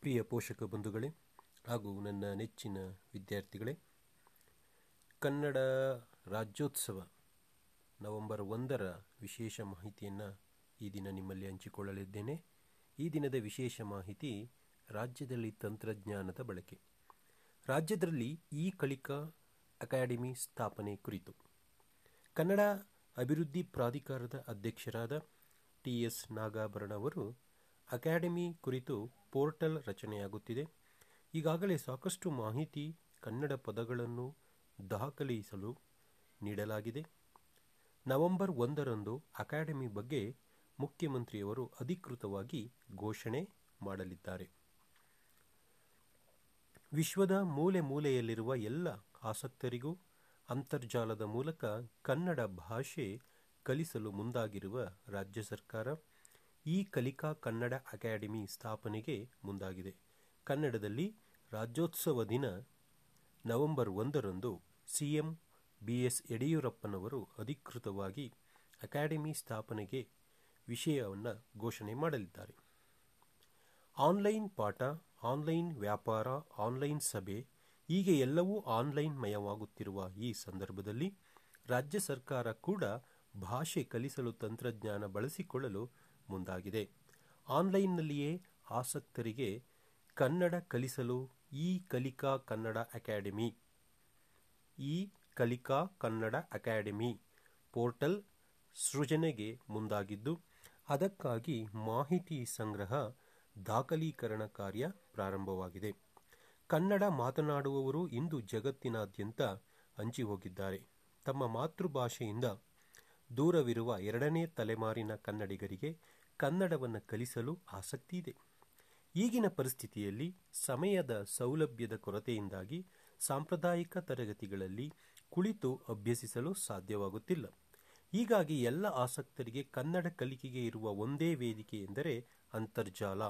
ಪ್ರಿಯ ಪೋಷಕ ಬಂಧುಗಳೇ ಹಾಗೂ ನನ್ನ ನೆಚ್ಚಿನ ವಿದ್ಯಾರ್ಥಿಗಳೇ, ಕನ್ನಡ ರಾಜ್ಯೋತ್ಸವ ನವೆಂಬರ್ ಒಂದರ ವಿಶೇಷ ಮಾಹಿತಿಯನ್ನು ಈ ದಿನ ನಿಮ್ಮಲ್ಲಿ ಹಂಚಿಕೊಳ್ಳಲಿದ್ದೇನೆ. ಈ ದಿನದ ವಿಶೇಷ ಮಾಹಿತಿ ರಾಜ್ಯದಲ್ಲಿ ತಂತ್ರಜ್ಞಾನದ ಬಳಕೆ. ರಾಜ್ಯದಲ್ಲಿ ಈ ಕಲಿಕಾ ಅಕಾಡೆಮಿ ಸ್ಥಾಪನೆ ಕುರಿತು. ಕನ್ನಡ ಅಭಿವೃದ್ಧಿ ಪ್ರಾಧಿಕಾರದ ಅಧ್ಯಕ್ಷರಾದ ಟಿ ಎಸ್ ನಾಗಾಭರಣ ಅವರು ಅಕಾಡೆಮಿ ಕುರಿತು ಪೋರ್ಟಲ್ ರಚನೆಯಾಗುತ್ತಿದೆ. ಈಗಾಗಲೇ ಸಾಕಷ್ಟು ಮಾಹಿತಿ ಕನ್ನಡ ಪದಗಳನ್ನು ದಾಖಲಿಸಲು ನೀಡಲಾಗಿದೆ. ನವೆಂಬರ್ ಒಂದರಂದು ಅಕಾಡೆಮಿ ಬಗ್ಗೆ ಮುಖ್ಯಮಂತ್ರಿಯವರು ಅಧಿಕೃತವಾಗಿ ಘೋಷಣೆ ಮಾಡಲಿದ್ದಾರೆ. ವಿಶ್ವದ ಮೂಲೆ ಮೂಲೆಯಲ್ಲಿರುವ ಎಲ್ಲ ಆಸಕ್ತರಿಗೂ ಅಂತರ್ಜಾಲದ ಮೂಲಕ ಕನ್ನಡ ಭಾಷೆ ಕಲಿಸಲು ಮುಂದಾಗಿರುವ ರಾಜ್ಯ ಸರ್ಕಾರ ಈ ಕಲಿಕಾ ಕನ್ನಡ ಅಕಾಡೆಮಿ ಸ್ಥಾಪನೆಗೆ ಮುಂದಾಗಿದೆ. ಕನ್ನಡದಲ್ಲಿ ರಾಜ್ಯೋತ್ಸವ ದಿನ ನವೆಂಬರ್ ಒಂದರಂದು ಸಿಎಂ ಬಿಎಸ್ ಯಡಿಯೂರಪ್ಪನವರು ಅಧಿಕೃತವಾಗಿ ಅಕಾಡೆಮಿ ಸ್ಥಾಪನೆಗೆ ವಿಷಯವನ್ನು ಘೋಷಣೆ ಮಾಡಲಿದ್ದಾರೆ. ಆನ್ಲೈನ್ ಪಾಠ, ಆನ್ಲೈನ್ ವ್ಯಾಪಾರ, ಆನ್ಲೈನ್ ಸಭೆ ಹೀಗೆ ಎಲ್ಲವೂ ಆನ್ಲೈನ್ ಮಯವಾಗುತ್ತಿರುವ ಈ ಸಂದರ್ಭದಲ್ಲಿ ರಾಜ್ಯ ಸರ್ಕಾರ ಕೂಡ ಭಾಷೆ ಕಲಿಸಲು ತಂತ್ರಜ್ಞಾನ ಬಳಸಿಕೊಳ್ಳಲು ಮುಂದಾಗಿದೆ. ಆನ್ಲೈನ್ನಲ್ಲಿಯೇ ಆಸಕ್ತರಿಗೆ ಕನ್ನಡ ಕಲಿಸಲು ಈ ಕಲಿಕಾ ಕನ್ನಡ ಅಕಾಡೆಮಿ. ಈ ಕಲಿಕಾ ಕನ್ನಡ ಅಕಾಡೆಮಿ ಪೋರ್ಟಲ್ ಸೃಜನೆಗೆ ಮುಂದಾಗಿದ್ದು, ಅದಕ್ಕಾಗಿ ಮಾಹಿತಿ ಸಂಗ್ರಹ ದಾಖಲೀಕರಣ ಕಾರ್ಯ ಪ್ರಾರಂಭವಾಗಿದೆ. ಕನ್ನಡ ಮಾತನಾಡುವವರು ಇಂದು ಜಗತ್ತಿನಾದ್ಯಂತ ಹಂಚಿ ಹೋಗಿದ್ದಾರೆ ತಮ್ಮ ಮಾತೃಭಾಷೆಯಿಂದ ದೂರವಿರುವ ಎರಡನೇ ತಲೆಮಾರಿನ ಕನ್ನಡಿಗರಿಗೆ ಕನ್ನಡವನ್ನು ಕಲಿಸಲು ಆಸಕ್ತಿ ಇದೆ. ಈಗಿನ ಪರಿಸ್ಥಿತಿಯಲ್ಲಿ ಸಮಯದ ಸೌಲಭ್ಯದ ಕೊರತೆಯಿಂದಾಗಿ ಸಾಂಪ್ರದಾಯಿಕ ತರಗತಿಗಳಲ್ಲಿ ಕುಳಿತು ಅಭ್ಯಸಿಸಲು ಸಾಧ್ಯವಾಗುತ್ತಿಲ್ಲ. ಹೀಗಾಗಿ ಎಲ್ಲ ಆಸಕ್ತರಿಗೆ ಕನ್ನಡ ಕಲಿಕೆಗೆ ಇರುವ ಒಂದೇ ವೇದಿಕೆ ಎಂದರೆ ಅಂತರ್ಜಾಲ.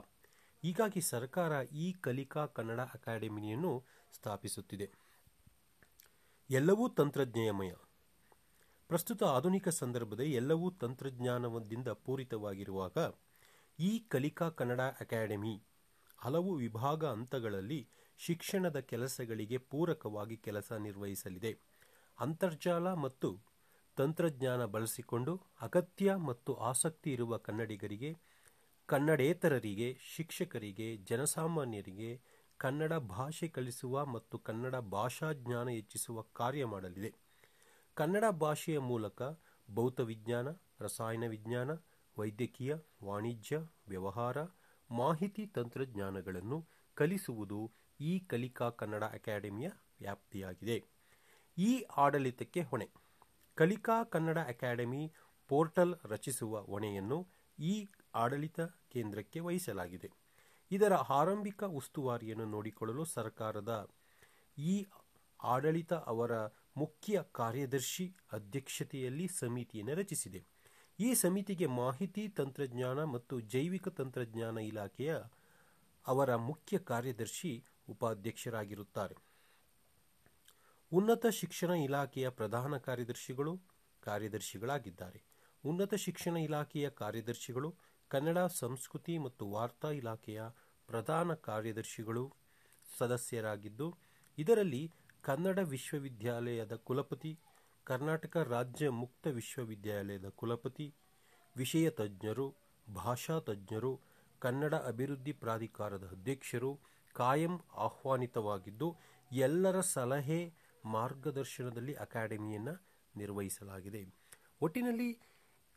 ಹೀಗಾಗಿ ಸರ್ಕಾರ ಈ ಕಲಿಕಾ ಕನ್ನಡ ಅಕಾಡೆಮಿಯನ್ನು ಸ್ಥಾಪಿಸುತ್ತಿದೆ. ಎಲ್ಲವೂ ತಂತ್ರಜ್ಞೇಯಮಯ. ಪ್ರಸ್ತುತ ಆಧುನಿಕ ಸಂದರ್ಭದ ಎಲ್ಲವೂ ತಂತ್ರಜ್ಞಾನದಿಂದ ಪೂರಿತವಾಗಿರುವಾಗ ಈ ಕಲಿಕಾ ಕನ್ನಡ ಅಕಾಡೆಮಿ ಹಲವು ವಿಭಾಗ ಹಂತಗಳಲ್ಲಿ ಶಿಕ್ಷಣದ ಕೆಲಸಗಳಿಗೆ ಪೂರಕವಾಗಿ ಕೆಲಸ ನಿರ್ವಹಿಸಲಿದೆ. ಅಂತರ್ಜಾಲ ಮತ್ತು ತಂತ್ರಜ್ಞಾನ ಬಳಸಿಕೊಂಡು ಅಗತ್ಯ ಮತ್ತು ಆಸಕ್ತಿ ಇರುವ ಕನ್ನಡಿಗರಿಗೆ, ಕನ್ನಡೇತರರಿಗೆ, ಶಿಕ್ಷಕರಿಗೆ, ಜನಸಾಮಾನ್ಯರಿಗೆ ಕನ್ನಡ ಭಾಷೆ ಕಲಿಸುವ ಮತ್ತು ಕನ್ನಡ ಭಾಷಾ ಜ್ಞಾನ ಹೆಚ್ಚಿಸುವ ಕಾರ್ಯ ಮಾಡಲಿದೆ. ಕನ್ನಡ ಭಾಷೆಯ ಮೂಲಕ ಭೌತ ವಿಜ್ಞಾನ, ರಸಾಯನ ವಿಜ್ಞಾನ, ವೈದ್ಯಕೀಯ, ವಾಣಿಜ್ಯ, ವ್ಯವಹಾರ, ಮಾಹಿತಿ ತಂತ್ರಜ್ಞಾನಗಳನ್ನು ಕಲಿಸುವುದು ಈ ಕಲಿಕಾ ಕನ್ನಡ ಅಕಾಡೆಮಿಯ ವ್ಯಾಪ್ತಿಯಾಗಿದೆ. ಈ ಆಡಳಿತಕ್ಕೆ ಹೊಣೆ. ಕಲಿಕಾ ಕನ್ನಡ ಅಕಾಡೆಮಿ ಪೋರ್ಟಲ್ ರಚಿಸುವ ಹೊಣೆಯನ್ನು ಈ ಆಡಳಿತ ಕೇಂದ್ರಕ್ಕೆ ವಹಿಸಲಾಗಿದೆ. ಇದರ ಆರಂಭಿಕ ಉಸ್ತುವಾರಿಯನ್ನು ನೋಡಿಕೊಳ್ಳಲು ಸರ್ಕಾರದ ಈ ಆಡಳಿತ ಅವರ ಮುಖ್ಯ ಕಾರ್ಯದರ್ಶಿ ಅಧ್ಯಕ್ಷತೆಯಲ್ಲಿ ಸಮಿತಿಯನ್ನು ರಚಿಸಿದೆ. ಈ ಸಮಿತಿಗೆ ಮಾಹಿತಿ, ತಂತ್ರಜ್ಞಾನ ಮತ್ತು ಜೈವಿಕ ತಂತ್ರಜ್ಞಾನ ಇಲಾಖೆಯ ಅವರ ಮುಖ್ಯ ಕಾರ್ಯದರ್ಶಿ ಉಪಾಧ್ಯಕ್ಷರಾಗಿರುತ್ತಾರೆ. ಉನ್ನತ ಶಿಕ್ಷಣ ಇಲಾಖೆಯ ಪ್ರಧಾನ ಕಾರ್ಯದರ್ಶಿಗಳು ಕಾರ್ಯದರ್ಶಿಗಳಾಗಿದ್ದಾರೆ. ಉನ್ನತ ಶಿಕ್ಷಣ ಇಲಾಖೆಯ ಕಾರ್ಯದರ್ಶಿಗಳು, ಕನ್ನಡ ಸಂಸ್ಕೃತಿ ಮತ್ತು ವಾರ್ತಾ ಇಲಾಖೆಯ ಪ್ರಧಾನ ಕಾರ್ಯದರ್ಶಿಗಳು ಸದಸ್ಯರಾಗಿದ್ದು, ಇದರಲ್ಲಿ ಕನ್ನಡ ವಿಶ್ವವಿದ್ಯಾಲಯದ ಕುಲಪತಿ, ಕರ್ನಾಟಕ ರಾಜ್ಯ ಮುಕ್ತ ವಿಶ್ವವಿದ್ಯಾಲಯದ ಕುಲಪತಿ, ವಿಷಯ ತಜ್ಞರು, ಭಾಷಾ ತಜ್ಞರು, ಕನ್ನಡ ಅಭಿವೃದ್ಧಿ ಪ್ರಾಧಿಕಾರದ ಅಧ್ಯಕ್ಷರು ಕಾಯಂ ಆಹ್ವಾನಿತವಾಗಿದ್ದು, ಎಲ್ಲರ ಸಲಹೆ ಮಾರ್ಗದರ್ಶನದಲ್ಲಿ ಅಕಾಡೆಮಿಯನ್ನು ನಿರ್ವಹಿಸಲಾಗಿದೆ. ಒಟ್ಟಿನಲ್ಲಿ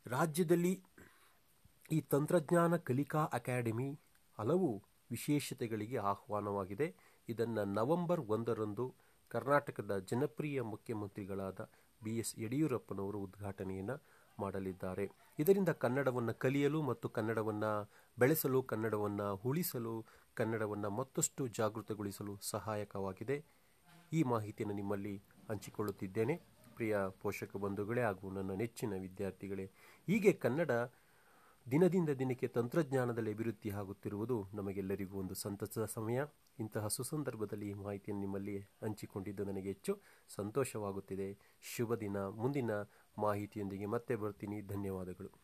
ರಾಜ್ಯದಲ್ಲಿ ಈ ತಂತ್ರಜ್ಞಾನ ಕಲಿಕಾ ಅಕಾಡೆಮಿ ಹಲವು ವಿಶೇಷತೆಗಳಿಗೆ ಆಹ್ವಾನವಾಗಿದೆ. ಇದನ್ನು ನವೆಂಬರ್ ಒಂದರಂದು ಕರ್ನಾಟಕದ ಜನಪ್ರಿಯ ಮುಖ್ಯಮಂತ್ರಿಗಳಾದ ಬಿ ಎಸ್ ಯಡಿಯೂರಪ್ಪನವರು ಉದ್ಘಾಟನೆಯನ್ನು ಮಾಡಲಿದ್ದಾರೆ. ಇದರಿಂದ ಕನ್ನಡವನ್ನು ಕಲಿಯಲು ಮತ್ತು ಕನ್ನಡವನ್ನು ಬೆಳೆಸಲು, ಕನ್ನಡವನ್ನು ಉಳಿಸಲು, ಕನ್ನಡವನ್ನು ಮತ್ತಷ್ಟು ಜಾಗೃತಗೊಳಿಸಲು ಸಹಾಯಕವಾಗಿದೆ. ಈ ಮಾಹಿತಿಯನ್ನು ನಿಮ್ಮಲ್ಲಿ ಹಂಚಿಕೊಳ್ಳುತ್ತಿದ್ದೇನೆ. ಪ್ರಿಯ ಪೋಷಕ ಬಂಧುಗಳೇ ಹಾಗೂ ನನ್ನ ನೆಚ್ಚಿನ ವಿದ್ಯಾರ್ಥಿಗಳೇ, ಹೀಗೆ ಕನ್ನಡ ದಿನದಿಂದ ದಿನಕ್ಕೆ ತಂತ್ರಜ್ಞಾನದಲ್ಲಿ ಅಭಿವೃದ್ಧಿ ಆಗುತ್ತಿರುವುದು ನಮಗೆಲ್ಲರಿಗೂ ಒಂದು ಸಂತಸದ ಸಮಯ. ಇಂತಹ ಸುಸಂದರ್ಭದಲ್ಲಿ ಈ ಮಾಹಿತಿಯನ್ನು ನಿಮ್ಮಲ್ಲಿ ಹಂಚಿಕೊಂಡಿದ್ದು ನನಗೆ ಹೆಚ್ಚು ಸಂತೋಷವಾಗುತ್ತಿದೆ. ಶುಭ ದಿನ. ಮುಂದಿನ ಮಾಹಿತಿಯೊಂದಿಗೆ ಮತ್ತೆ ಬರ್ತೀನಿ. ಧನ್ಯವಾದಗಳು.